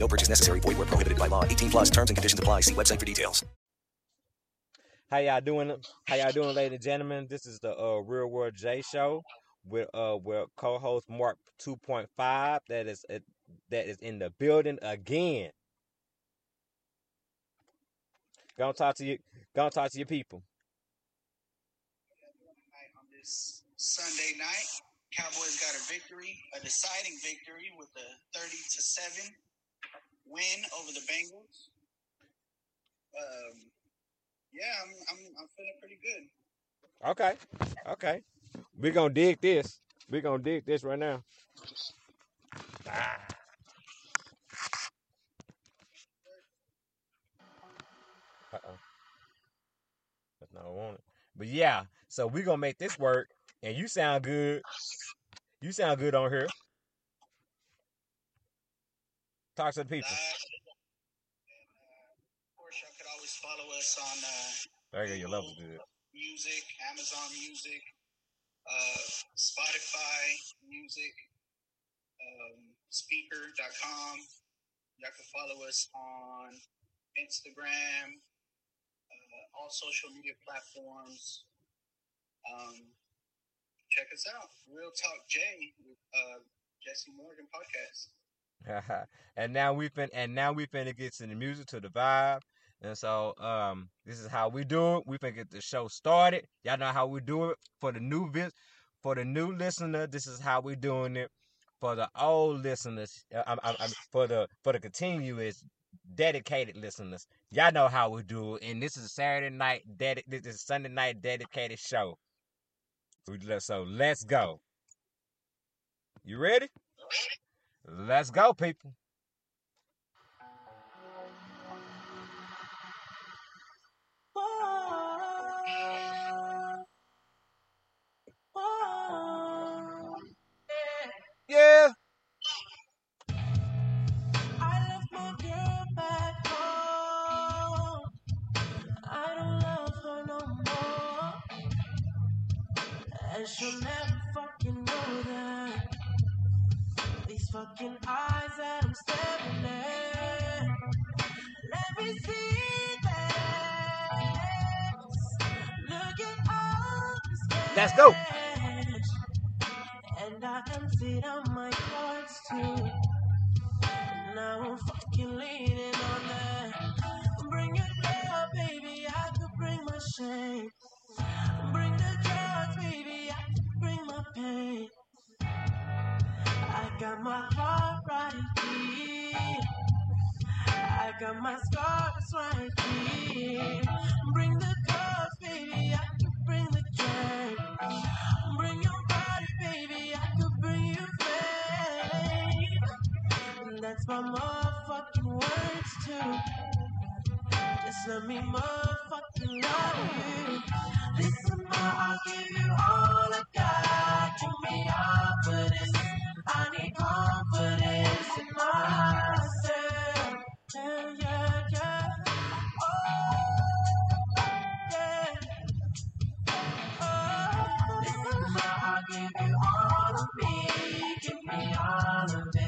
No purchase necessary. Void where prohibited by law. 18 plus terms and conditions apply. See website for details. How y'all doing? How y'all doing, ladies and gentlemen? This is the uh, Real World J Show with uh with co-host Mark 2.5 that is uh, that is in the building again. Go talk to you. Go talk to your people. on this Sunday night. Cowboys got a victory, a deciding victory with a 30 to 7 win over the Bengals. Um, yeah, I'm, I'm, I'm feeling pretty good. Okay. Okay. We're gonna dig this. We're gonna dig this right now. Ah. Uh-oh. That's not what I wanted. But yeah, so we're gonna make this work. And you sound good. You sound good on here. Talk to the people. And, uh, of course, y'all could always follow us on uh, There you go, your level's good. Music, Amazon Music, uh, Spotify Music, um, Spreaker.com. Y'all can follow us on Instagram, uh, all social media platforms. Um, check us out, Real Talk J with uh, Jesse Morgan podcast. and now we fin and now we finna get to the music to the vibe. And so um this is how we do it. We finna get the show started. Y'all know how we do it. For the new vis for the new listener, this is how we doing it. For the old listeners, uh, I'm, I'm, I'm, for the for the continuous dedicated listeners, y'all know how we do it. And this is a Saturday night dedi- this is Sunday night dedicated show. So let's go. You ready? Let's go, people. Yeah. I left fucking eyes that I'm staring at. Let me see that. Look at all this Let's go. And I emptied out my cards too. Now I'm fucking leaning on that. Bring it down, baby. I could bring my shame. Bring the drugs, baby. I could bring my pain. I got my heart right here. I got my scars right here. Bring the drugs, baby. I could bring the drink. Bring your body, baby. I could bring you fame. And that's my motherfucking words too. Just let me motherfucking love you. Listen, ma, I'll give you all I got. Give me confidence. I need confidence in myself. Yeah, yeah, yeah. Oh, yeah. Oh, listen, ma, I'll give you all of me. Give me all of it.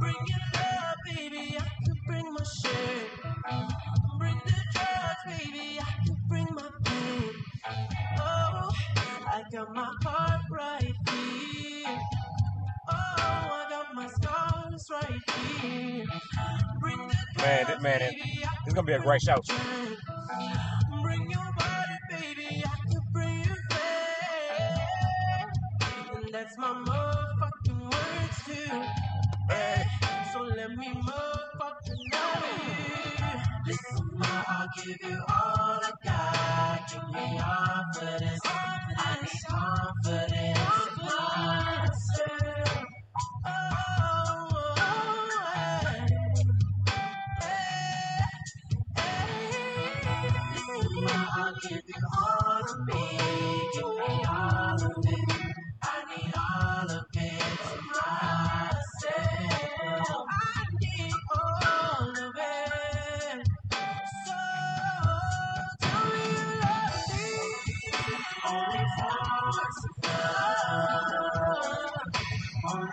Bring your love, baby. I bring my shit. Bring the drugs, baby. I could bring my pain. Oh, I got my heart right here. Oh, I got my scars right here. Bring the Man, drugs, man, it- baby. I it's gonna be a great show. You all I got. Give me confidence. Confidence. Confidence.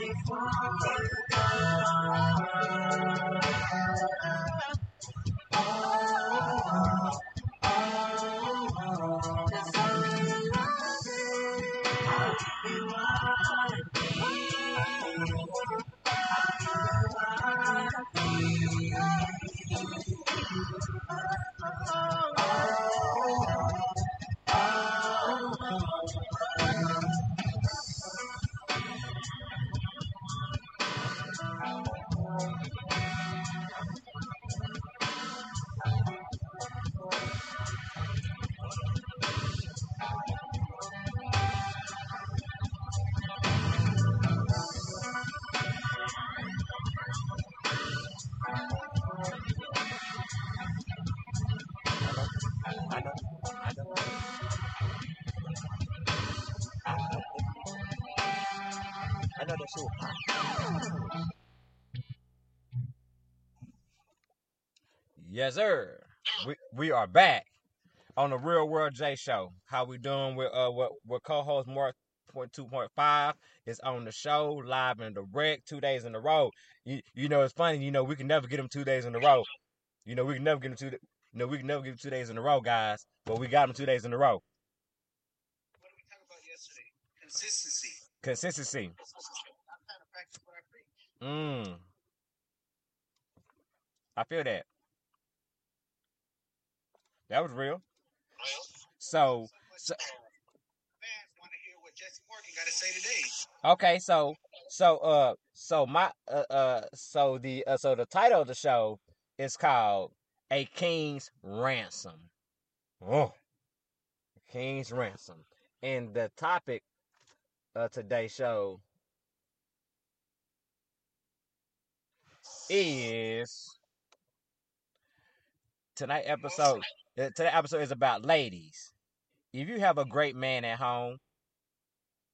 Only for Yes, sir. We we are back on the Real World J Show. How we doing with uh what what co-host Mark point two point five is on the show live and direct two days in a row. You you know it's funny. You know we can never get them two days in a row. You know we can never get them two. You know we can never get them two days in a row, guys. But we got them two days in a row. What did we talk about yesterday? Consistency. Consistency. I'm trying to practice what I preach. Mm. I feel that. That was real. So, so fans want to hear what Jesse Morgan got to say today. okay, so so uh so my uh, uh so the uh, so the title of the show is called A King's Ransom. Oh. King's Ransom. And the topic of today's show is tonight episode Uh, today episode is about ladies. If you have a great man at home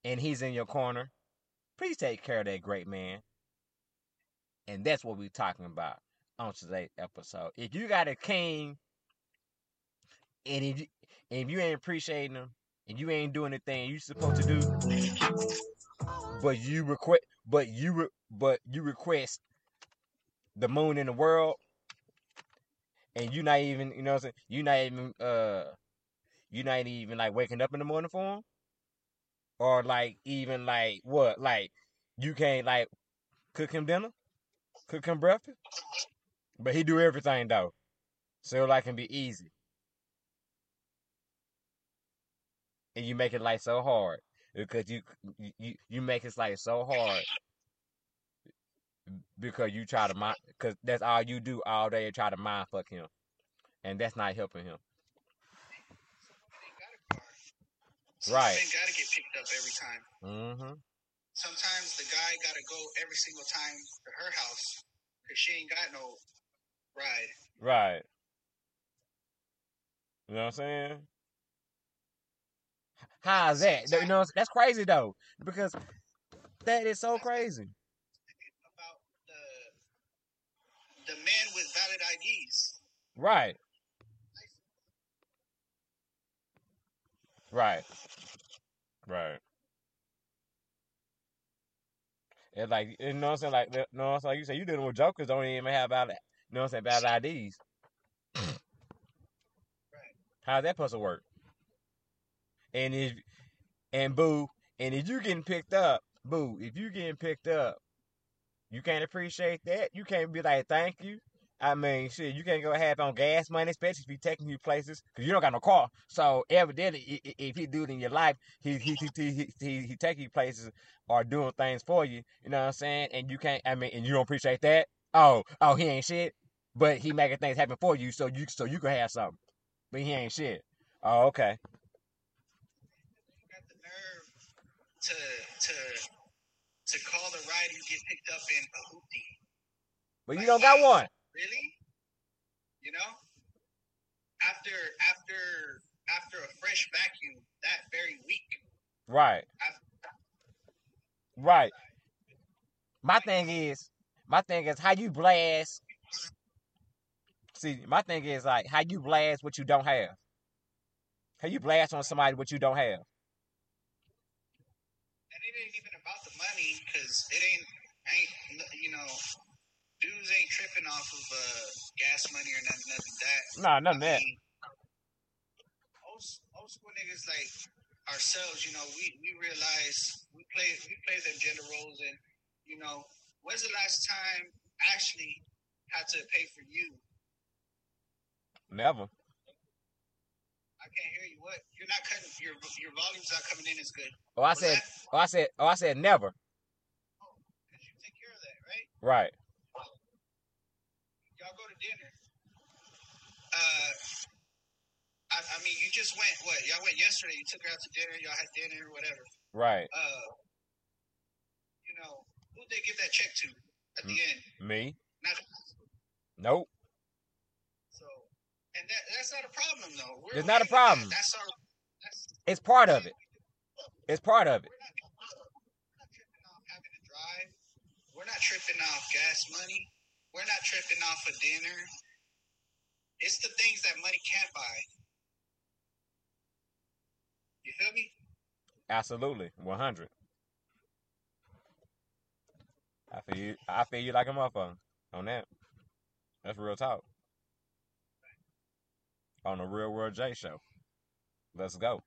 and he's in your corner, please take care of that great man. And that's what we're talking about on today's episode. If you got a king and if you, if you ain't appreciating him and you ain't doing the thing you supposed to do, but you request but you re, but you request the moon in the world and you not even you know what I'm saying you not even uh you not even like waking up in the morning for him or like even like what like you can't like cook him dinner cook him breakfast? But he do everything though so like can be easy. And you make it like so hard because you you you make his life so hard because you try to mind because that's all you do all day try to mind fuck him and that's not helping him Some Right. men got to get picked up every time. mm-hmm Sometimes the guy got to go every single time to her house because she ain't got no ride. right You know what I'm saying? How is that? You know, that's crazy though, because that is so crazy. About the the men with valid IDs. Right. Right. Right. It's like you know what I'm saying, like you know what I'm saying, like you say you dealing with jokers don't even have valid you know what I'm saying, valid IDs. How's that puzzle work? And if and boo, and if you getting picked up, boo, if you getting picked up, you can't appreciate that. You can't be like, thank you. I mean, shit, you can't go have on gas money, especially if he taking you places, because you don't got no car. So evidently, if he do it in your life, he he he he he, he, take you places or doing things for you. You know what I'm saying? And you can't. I mean, and you don't appreciate that. Oh, oh, he ain't shit, but he making things happen for you, so you so you can have something. But he ain't shit. Oh, okay. Got the nerve to to to call the ride and get picked up in a hoopty. But you don't got one. Really? You know? After after after a fresh vacuum that very week. Right. After, Right. My thing is, my thing is how you blast. See, my thing is like how you blast what you don't have. How you blast on somebody what you don't have. and it ain't even about the money because it ain't ain't you know dudes ain't tripping off of uh gas money or nothing nothing that. Nah, of I that. mean, old, old school niggas like ourselves, you know, we, we realize we play we play them gender roles and you know, when's the last time Ashley had to pay for you? Never. I can't hear you. What? You're not cutting your your volume's not coming in as good. Oh, I Was said. that- Oh, I said. Oh, I said never. Cause you take care of that, right? Right. Y'all go to dinner. Uh, I, I mean, you just went. What? Y'all went yesterday. You took her out to dinner. Y'all had dinner, or whatever. Right. Uh, you know, who'd they give that check to at the end? Me. Not Nope. so. And that that's not a problem though. We're It's not a with that. problem. That's our. That's It's part of it. It's part of it. we're not, we're not tripping off having to drive. We're not tripping off gas money. We're not tripping off a dinner. It's the things that money can't buy. You feel me? Absolutely. One hundred. I feel you. I feel you like a motherfucker on that. That's real talk. On the Real World J show. Let's go.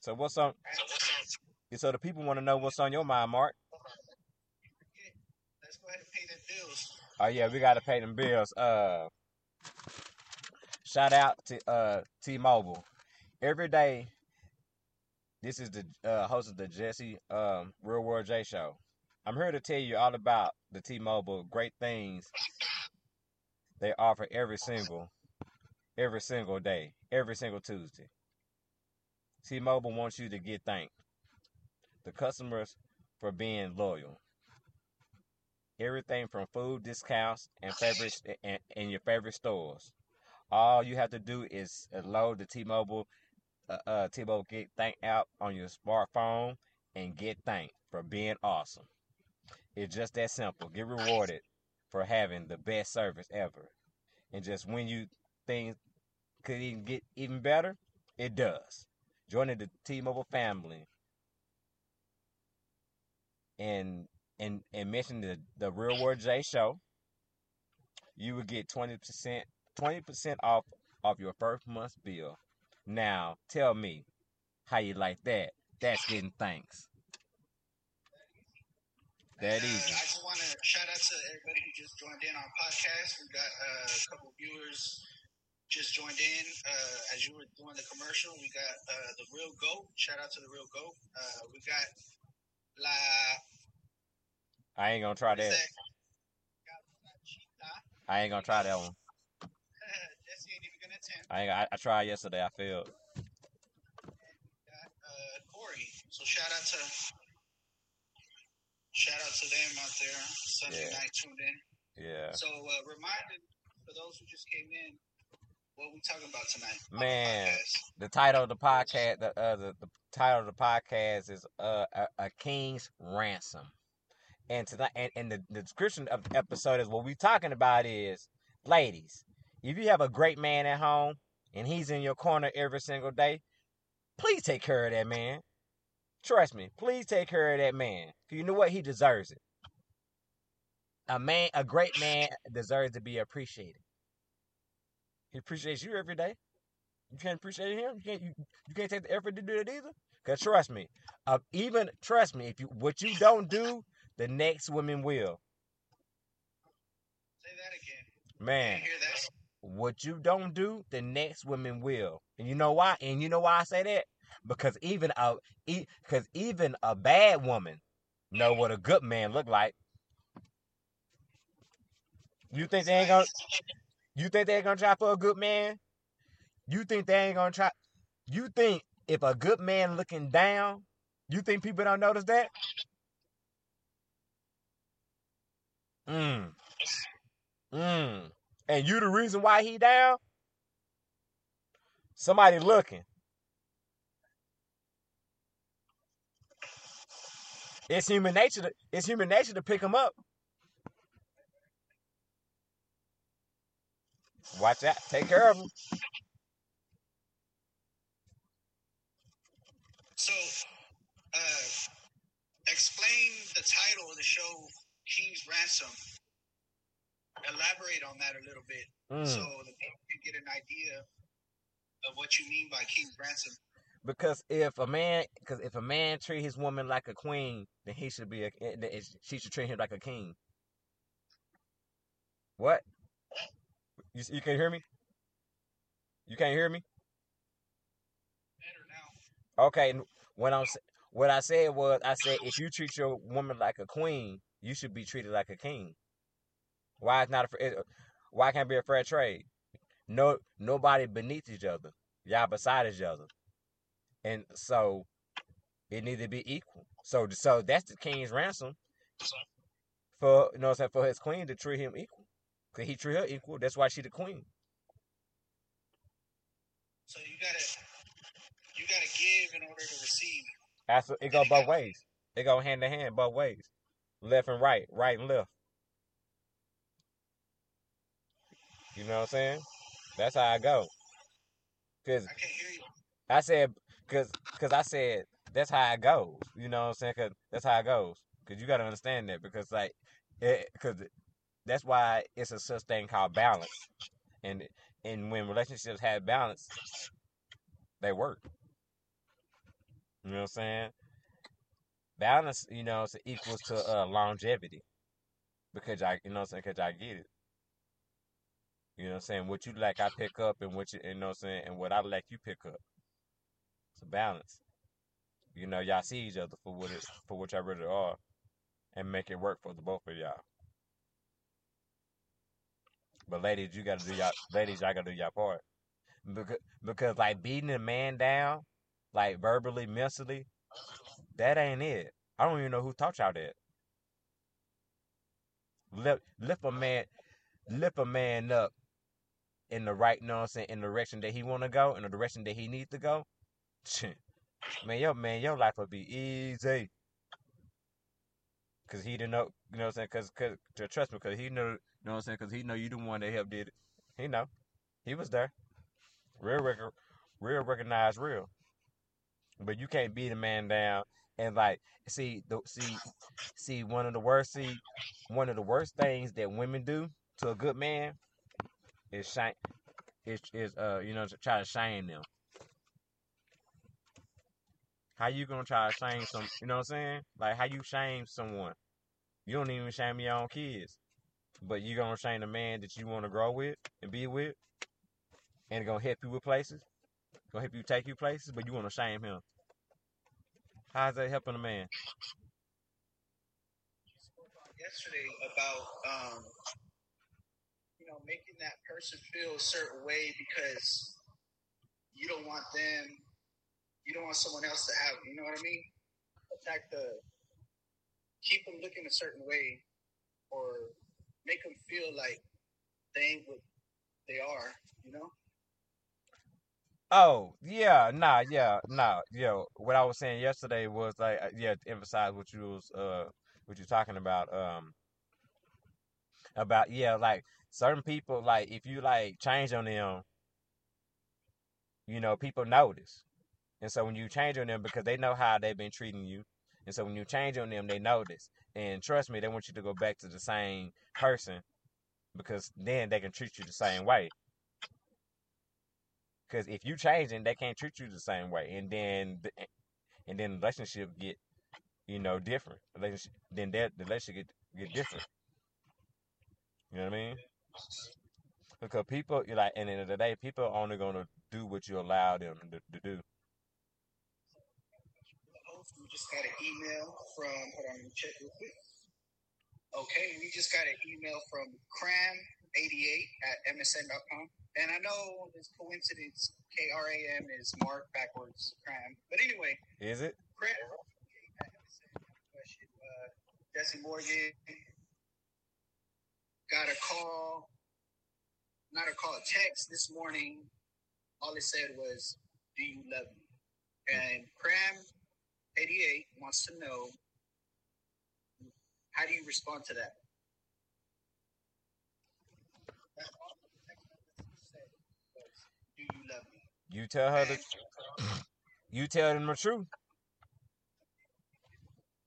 So what's on? So what's on? So the people want to know what's on your mind, Mark. Let's go ahead and pay them bills. Oh yeah, we gotta pay them bills. Uh, shout out to uh T-Mobile. Every day, this is the uh, host of the Jesse um Real World J Show. I'm here to tell you all about the T-Mobile great things they offer every single every single day, every single Tuesday. T-Mobile wants you to get thanked. The customers for being loyal everything from food discounts and favorite and, and your favorite stores. All you have to do is uh, load the T-Mobile uh, uh, T-Mobile Get Thank app on your smartphone and get thanked for being awesome. It's just that simple. Get rewarded for having the best service ever. And just when you think could even get even better, it does. Joining the T-Mobile family and and and mention the the Real World J show, you would get twenty percent twenty percent off of your first month's bill. Now tell me how you like that. That's getting thanks. That Uh. I just want to shout out to everybody who just joined in on podcast. We got uh, a couple viewers just joined in uh, as you were doing the commercial. We got uh, the Real Goat. Shout out to the Real Goat. Uh, we got La. I ain't gonna try that. that? Got La Chita. I ain't gonna try that one. Jesse ain't even gonna attempt. I ain't, I, I tried yesterday. I failed. uh, Corey. So shout out to shout out to them out there Sunday Yeah. night tuned in. Yeah. So uh, reminded for those who just came in, what we talking about tonight? on the Man, the title of the podcast, the uh, the, the title of the podcast is uh, a, a King's Ransom. And tonight, and, and the, the description of the episode is what we're talking about is, ladies, if you have a great man at home and he's in your corner every single day, please take care of that man. Trust me, please take care of that man. 'Cause you know what? He deserves it. A man, a great man deserves to be appreciated. He appreciates you every day. You can't appreciate him. You can't. You, you can't take the effort to do that either. Cause trust me, uh, even trust me, if you what you don't do, the next woman will. Say that again. Man, Didn't hear that. what you don't do, the next woman will. And you know why? And you know why I say that? Because even a because even a bad woman know what a good man look like. You think they ain't gonna? You think they ain't gonna try for a good man? You think they ain't gonna try? You think if a good man looking down, you think people don't notice that? Mm. Mm. And you the reason why he down? Somebody looking. It's human nature to it's human nature to pick him up. Watch out. Take care of him. So, uh, explain the title of the show, King's Ransom. Elaborate on that a little bit Mm. so the people can get an idea of what you mean by King's Ransom. Because if a man, because if a man treat his woman like a queen, then he should be a, eh, she should treat him like a king. What? You you can hear me? You can't hear me? Better now. Okay. n- What I'm what I said was I said if you treat your woman like a queen, you should be treated like a king. Why it's not a it- why can't it be a fair trade? No nobody beneath each other. Y'all beside each other. And so it need to be equal. So so that's the king's ransom for you know what I'm saying for his queen to treat him equal. Cause he treat her equal. That's why she the queen. So you gotta you gotta give in order to receive. That's it go both ways. It go hand in hand both ways. Left and right, right and left. You know what I'm saying? That's how I go. Cause I can't hear you. I said, cause, cause I said that's how it goes. You know what I'm saying? Cause that's how it goes. Cause you gotta understand that because like, it, cause that's why it's a such thing called balance. And and when relationships have balance, they work. You know what I'm saying? Balance, you know, is equals to uh, longevity. Because I, you know I'm saying? Because I get it. You know what I'm saying? What you like, I pick up, and what you, you know what I'm saying? And what I like, you pick up. It's a balance. You know, y'all see each other for what it, for what y'all really are, and make it work for the both of y'all. But ladies, you gotta do y'all. Ladies, y'all gotta do y'all part. Because, because like beating a man down, like verbally, mentally, that ain't it. I don't even know who taught y'all that. Lift, lift a man, lift a man up in the right, you know what I'm saying, in the direction that he want to go, in the direction that he needs to go. man, yo, man, your life would be easy. Cause he didn't know, you know what I'm saying, cause, cause, trust me, cause he know, you know what I'm saying, cause he know you the one that helped did it. He know, he was there. Real, rec- real recognize real. But you can't beat a man down and like see the see see one of the worst see one of the worst things that women do to a good man is shame is is uh you know to try to shame them. How you gonna try to shame some you know what I'm saying? Like how you shame someone. You don't even shame your own kids. But you gonna shame the man that you wanna grow with and be with and gonna help you with places, gonna help you take you places, but you wanna shame him. How's that helping a man? yesterday about um, you know making that person feel a certain way because you don't want them, you don't want someone else to have. You know what I mean? Attack the, keep them looking a certain way, or make them feel like they ain't what they are. You know? Oh yeah, nah, yeah, nah, yeah. What I was saying yesterday was like, uh, yeah, to emphasize what you was uh what you're talking about. Um, about yeah, like certain people, like if you like change on them, you know, people notice, and so when you change on them because they know how they've been treating you, and so when you change on them, they notice, and trust me, they want you to go back to the same person because then they can treat you the same way. Because if you change, changing, they can't treat you the same way, and then the, eh, and then the relationship get you know different. Then that the relationship get get different. You know what I mean? Because people, you like, and the end of the day, people are only gonna do what you allow them to, to do. We just got an email from, hold on, check real quick. Okay, we just got an email from Kram88 at MSN.com. And I know this coincidence, K R A M is Mark backwards Kram. But anyway, Is it? Kram at MSN question. Uh, Jesse Morgan got a call, not a call, a text this morning. All it said was, Do you love me? And Kram 88 wants to know how do you respond to that? That's all the text message said was, Do you love me? You tell her the, And you tell them the truth.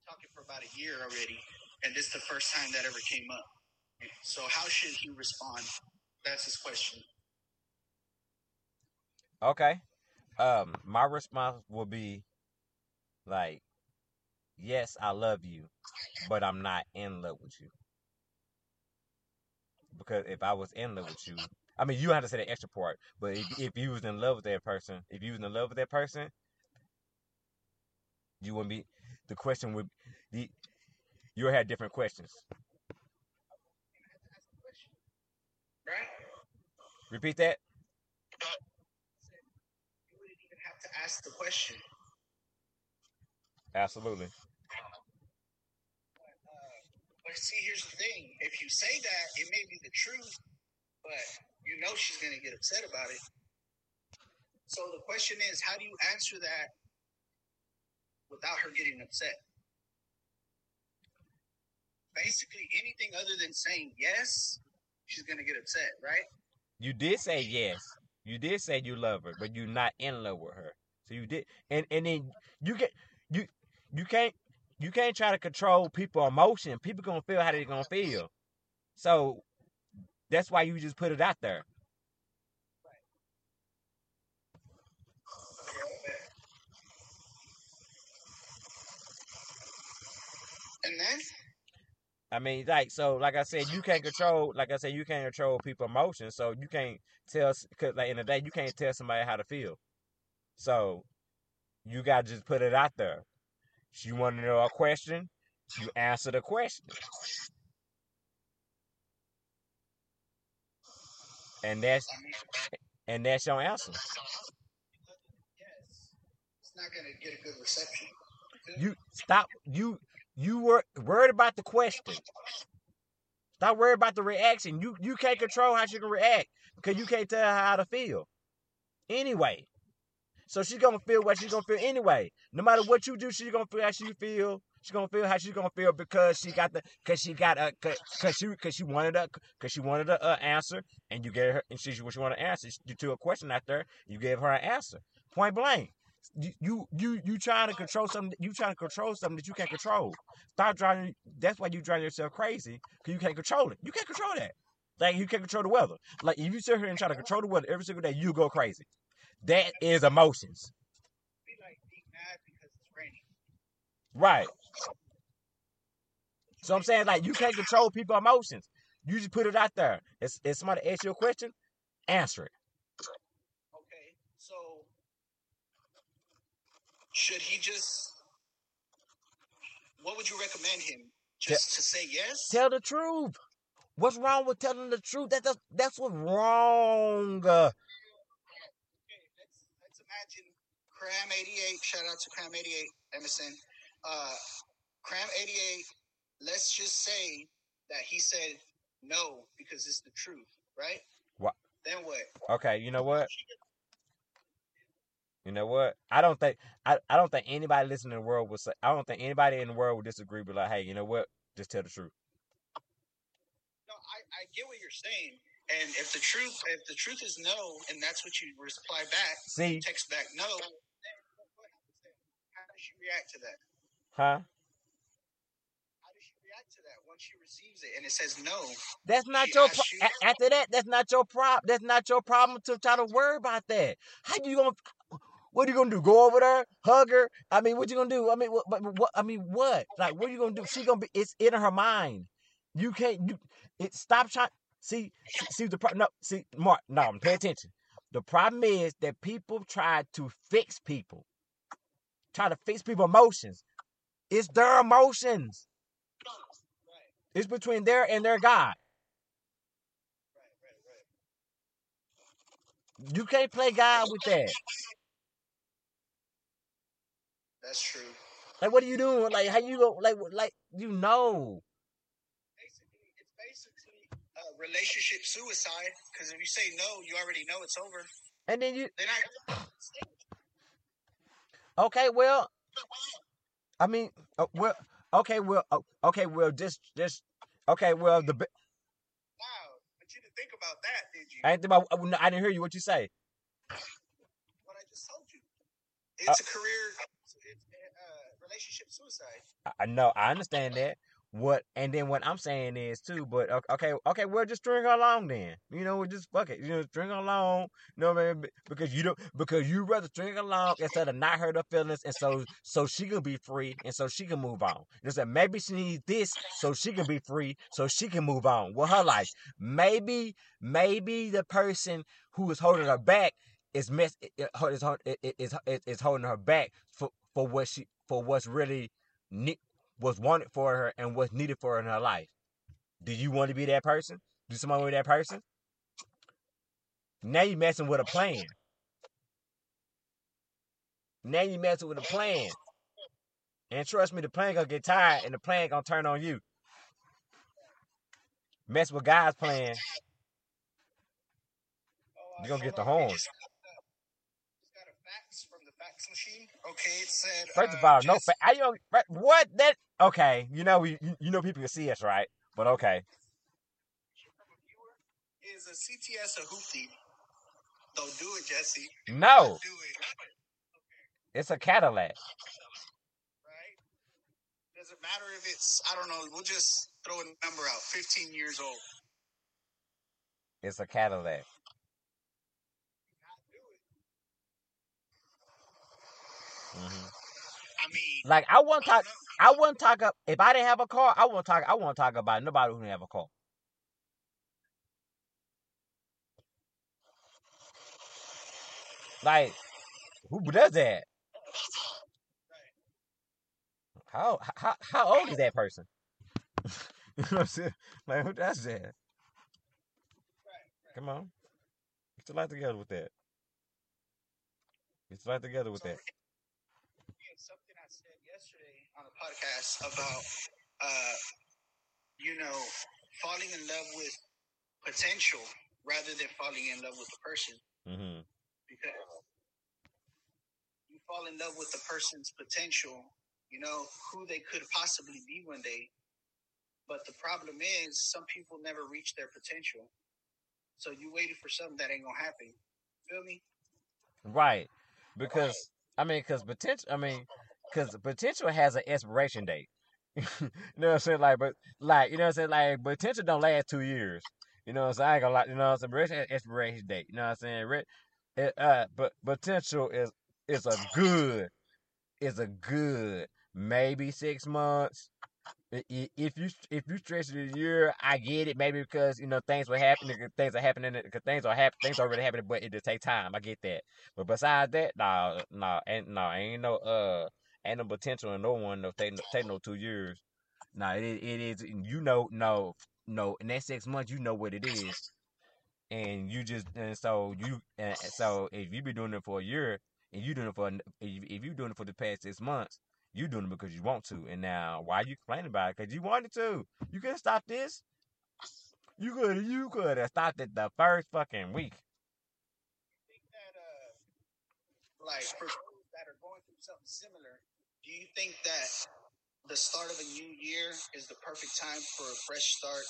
talking for about a year already, and this is the first time that ever came up. So how should he respond? That's his question. Okay. Um, my response will be like, yes, I love you, but I'm not in love with you. Because if I was in love with you, I mean, you don't have to say the extra part, but if, if you was in love with that person, if you was in love with that person, you wouldn't be. The question would the you would have different questions. Right? Repeat that. You wouldn't even have to ask the question. Absolutely. Uh, but see, here's the thing. If you say that, it may be the truth, but you know she's going to get upset about it. So the question is, how do you answer that without her getting upset? Basically, anything other than saying yes, she's going to get upset, right? You did say yes. You did say you love her, but you're not in love with her. So you did, and and then you get you you can't you can't try to control people emotion. People gonna feel how they're gonna feel. So that's why you just put it out there. And then, I mean, like so, like I said, you can't control. Like I said, you can't control people's emotions. So you can't tell. Cause like in the day, you can't tell somebody how to feel. So you gotta just put it out there. She want to know a question, you answer the question, and that's and that's your answer. yes, it's not to get a good reception. You stop. You you were worried about the question. Stop worried about the reaction. You you can't control how she can react because you can't tell her how to feel. Anyway, so she's gonna feel what she's gonna feel anyway. No matter what you do, she's gonna feel how she feel. She's gonna feel how she's gonna feel because she got the because she got a because she because she wanted a because she wanted a, uh answer and you gave her and she what she wanted to answer. You threw a question out there. You gave her an answer. Point blank. You you you, you trying to control something. You trying to control something that you can't control. Stop driving. That's why you drive yourself crazy because you can't control it. You can't control that. Like you can't control the weather. Like if you sit here and try to control the weather every single day, you go crazy. That is emotions. Be like being mad because it's raining. Right. So I'm saying like you can't control people's emotions. You just put it out there. If, if somebody asks you a question, answer it. Okay, so should he just? What would you recommend him? Just to say yes? Tell the truth. What's wrong with telling the truth? That, that's that's what's wrong. Uh, Okay, let's let's imagine Kram eighty eight. Shout out to Kram eighty eight, Emerson. Uh, Kram eighty eight. Let's just say that he said no because it's the truth, right? What? Then what? okay, you know what? You know what? I don't think I, I don't think anybody listening in the world would say I don't think anybody in the world would disagree but like, hey, you know what? Just tell the truth. No, I, I get what you're saying. And if the truth if the truth is no, and that's what you reply back, See, text back no, then what happens then? How does she react to that? huh? How does she react to that once she receives it and it says no? That's not your pro- after that. That's not your prop. That's not your problem to try to worry about that. How you gonna? What are you gonna do? Go over there, hug her? I mean, what you gonna do? I mean, what? what, what I mean, what? Like, what are you gonna do? She gonna be? It's in her mind. You can't. You it. Stop trying. See, see the problem. No, see, Mark. No, pay attention. The problem is that people try to fix people. Try to fix people's emotions. It's their emotions. It's between there and their God. You can't play God with that. That's true. Like, what are you doing? Like, how you go? Like, like you know? Basically, it's basically uh, relationship suicide. Because if you say no, you already know it's over. And then you, Then I okay, well, I mean, uh, well, okay, well, uh, okay, well, just, just, okay, well, the, wow, but you didn't think about that, did you? I didn't, think about, uh, no, I didn't hear you. What you say? what I just told you. It's a career. It's, uh, relationship suicide. I know, I understand that. What, and then what I'm saying is too, but okay, okay, well, just string her along then. You know, we just fuck it, you know, string her along. You know what I mean? Because you don't, because you rather string along instead of not hurt her feelings, and so, so she can be free, and so she can move on. You said maybe she needs this so she can be free, so she can move on with her life. Maybe, maybe the person who is holding her back is mess is is is is, holding her back for for what she for what's really was wanted for her and what's needed for her in her life. Do you want to be that person? Do somebody be that person? Now you messing with a plan. Now you messing with a plan. And trust me, the plan gonna get tired and the plan gonna turn on you. Mess with God's plan, you're gonna get the hold on, horn. Just, just got a fax from the fax it said. First of uh, all, no Jess- fa- I don't what that okay, you know we you, you know people can see us, right? But okay. Is a CTS a hoopty? Don't do it, Jesse. No, Do it. it's a Cadillac. Right? Does it matter if it's, I don't know, we'll just throw a number out 15 years old. It's a Cadillac. Hmm I mean, Like I won't talk. I won't talk up if I didn't have a car. I won't talk. I won't talk about nobody who didn't have a car. Like who does that? How how how old is that person? you know what I'm saying? Like who does that? Come on, get your life together with that. Get your life together with that. Yeah, something I said yesterday on a podcast about, uh, you know, falling in love with potential rather than falling in love with the person. hmm Because you fall in love with the person's potential, you know, who they could possibly be one day. But the problem is, some people never reach their potential. So you waited for something that ain't gonna happen. Feel me? Right. Because I mean, because potential. I mean, because potential has an expiration date. you know what I'm saying? Like, but like, you know what I'm saying? Like, potential don't last two years. You know what I'm saying? I ain't gonna lie. You know what I'm saying? Expiration date. You know what I'm saying? It, uh, but potential is is a good, is a good maybe six months. If you if you stretch it a year, I get it. Maybe because you know things were happening, things are happening, because things are happening, things are already happening, but it just take time. I get that. But besides that, nah, nah, ain't no, ain't no, uh, ain't no potential in no one no take no, take no two years. Nah, it it is. You know, no, no. In that six months, you know what it is, and you just and so you and so if you be doing it for a year and you doing it for if you doing it for the past six months, you doing it because you want to. And now, why you complaining about it? Because you wanted to. You could stop this. You could you could have stopped it the first fucking week. uh, like that are going through something similar, do you think that the start of a new year is the perfect time for a fresh start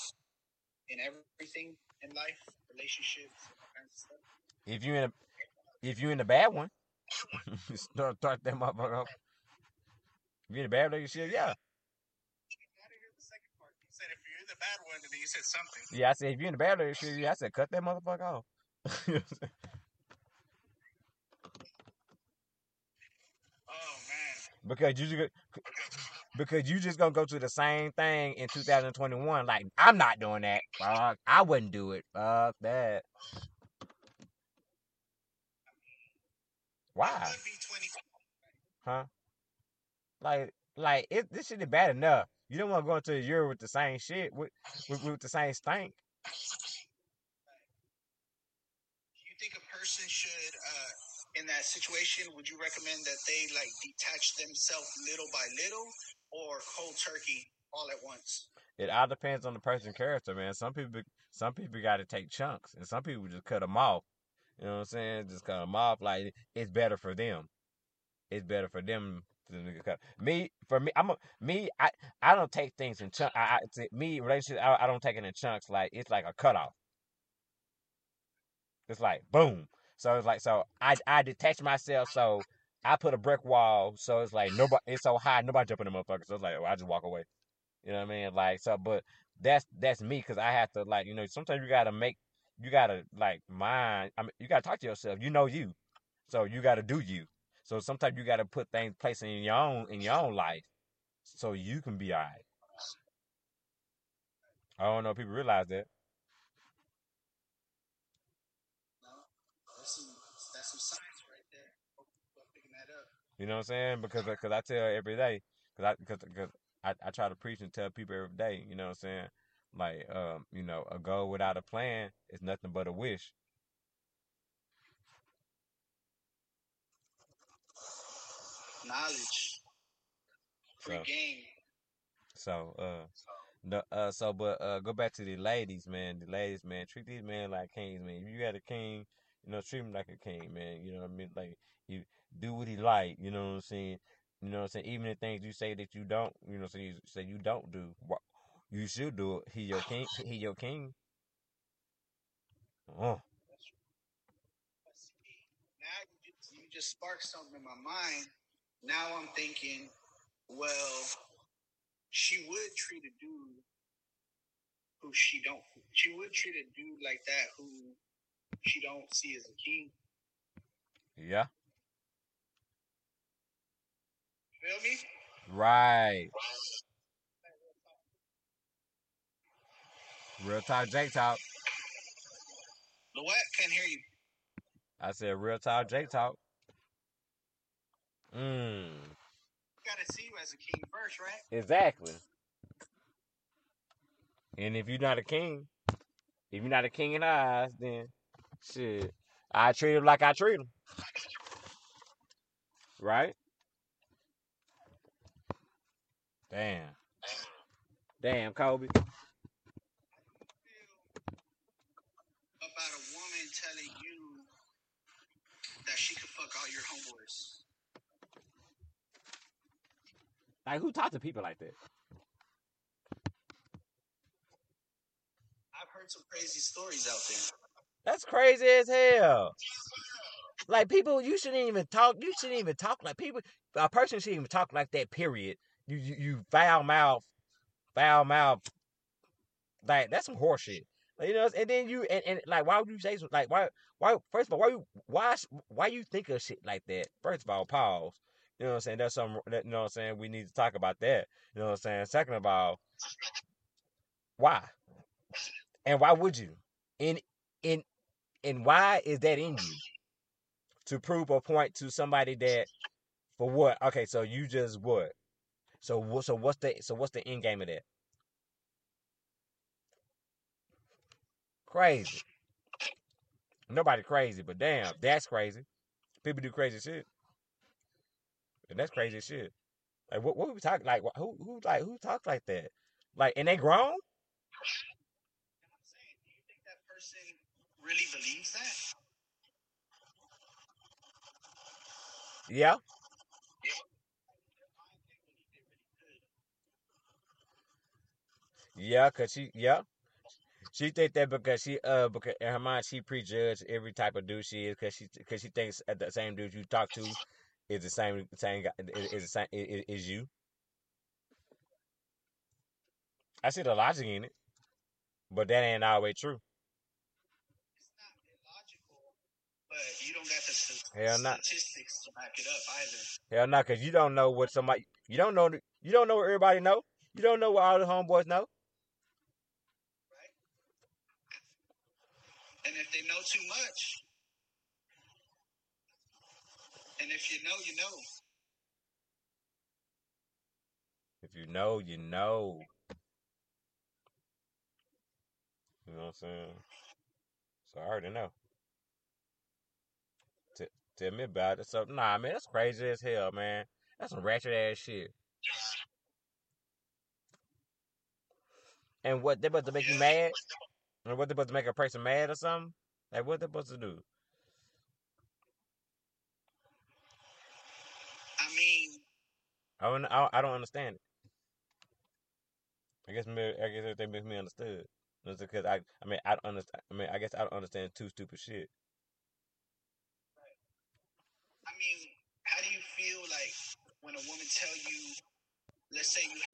in everything in life, relationships, all of stuff? If you're in a if you're in a bad one, start start that motherfucker off. If you're in a bad relationship, yeah. I didn't hear the second part. You said if you're in the bad one, and then you said something. Yeah, I said if you're in a bad relationship, yeah, I said cut that motherfucker off. Oh man. Because you just because you just gonna go to the same thing in 2021. Like I'm not doing that. Fuck, I wouldn't do it. Fuck that. Why? Could be 20. Huh? Like like it. This shit is bad enough. You don't want to go into year with the same shit with with, with the same stink. Do you think a person should, uh, in that situation, would you recommend that they like detach themselves little by little, or cold turkey all at once? It all depends on the person's character, man. Some people some people got to take chunks, and some people just cut them off. You know what I'm saying? Just cut them off. Like it's better for them. It's better for them. To cut. Me, for me, I'm a, me. I I don't take things in chunks. I, I me relationship. I, I don't take it in chunks. Like it's like a cutoff. It's like boom. So it's like so I I detach myself. So I put a brick wall. So it's like nobody. It's so high. Nobody jumping in the motherfucker. So it's like oh, I just walk away. You know what I mean? Like so, but that's that's me because I have to like you know sometimes you gotta make you gotta like mind. I mean you gotta talk to yourself. You know you, so you gotta do you. So sometimes you gotta put things place in your own in your own life, so you can be alright. I don't know if people realize that. No, that's some that's some science right there. Hope people are picking that up. You know what I'm saying? Because because I tell every day, because I because I, I try to preach and tell people every day. You know what I'm saying? Like um, you know, a goal without a plan is nothing but a wish. Knowledge, free So game. so uh no uh so but uh go back to the ladies, man. The ladies, man, treat these men like kings, man. If you got a king, you know, treat him like a king, man. You know what I mean? Like you do what he like. You know what I'm saying? You know what I'm saying? Even the things you say that you don't, you know, what I'm saying you say you don't do, you should do it. He your king. He your king. Oh, now you just, you just sparked something in my mind. Now I'm thinking, well, she would treat a dude who she don't. She would treat a dude like that who she don't see as a king. yeah, Feel me? right. Real talk, Jake talk. The what? Can't hear you. I said real talk, Jake talk. Mm, Gotta see you as a king first, right? exactly. And if you're not a king, if you're not a king in eyes, then shit, I treat him like I treat him, right? Damn, damn, Kobe. About a woman telling you that she could fuck all your homeboys. Like, who talk to people like that? I've heard some crazy stories out there. That's crazy as hell. Like people, you shouldn't even talk. You shouldn't even talk like people. A person shouldn't even talk like that. Period. You you, foul mouth, foul mouth. Like that's some horseshit. Like, you know, and then you and, and like why would you say like why why first of all why you why why you think of shit like that? First of all, pause. You know what I'm saying? That's some. That, you know what I'm saying? We need to talk about that. You know what I'm saying? Second of all, why? And why would you? In in and why is that in you? To prove a point to somebody that for what? Okay, so you just what? So? So what's the so what's the end game of that? Crazy. Nobody crazy, but damn, that's crazy. People do crazy shit, and that's crazy shit. Like what? What we talk like? wh- Who? Who like? Who talk like that? Like, and they grown? Really believes that? Yeah. Yeah, cause she yeah. She think that because she uh because in her mind she prejudge every type of dude she is because she because she thinks that the same dude you talk to is the same same guy is is the same is, is you. I see the logic in it, but that ain't always true. It's not but you don't got the st- Hell not. statistics to back it up either. Hell not, cause you don't know what somebody you don't know you don't know what everybody know. You don't know what all the homeboys know. And if they know too much, and if you know, you know. If you know, you know. You know what I'm saying? So I already know. T- tell me about it. So nah, man, that's crazy as hell, man. That's some ratchet ass shit. And what they about to make you mad? What they supposed to make a person mad or something? Like what they supposed to do? I mean, I don't, I, I don't understand it. I guess maybe, I guess everything makes me understood. It's because I I mean I don't understand. I mean I guess I don't understand too stupid shit. I mean, how do you feel like when a woman tell you, let's say you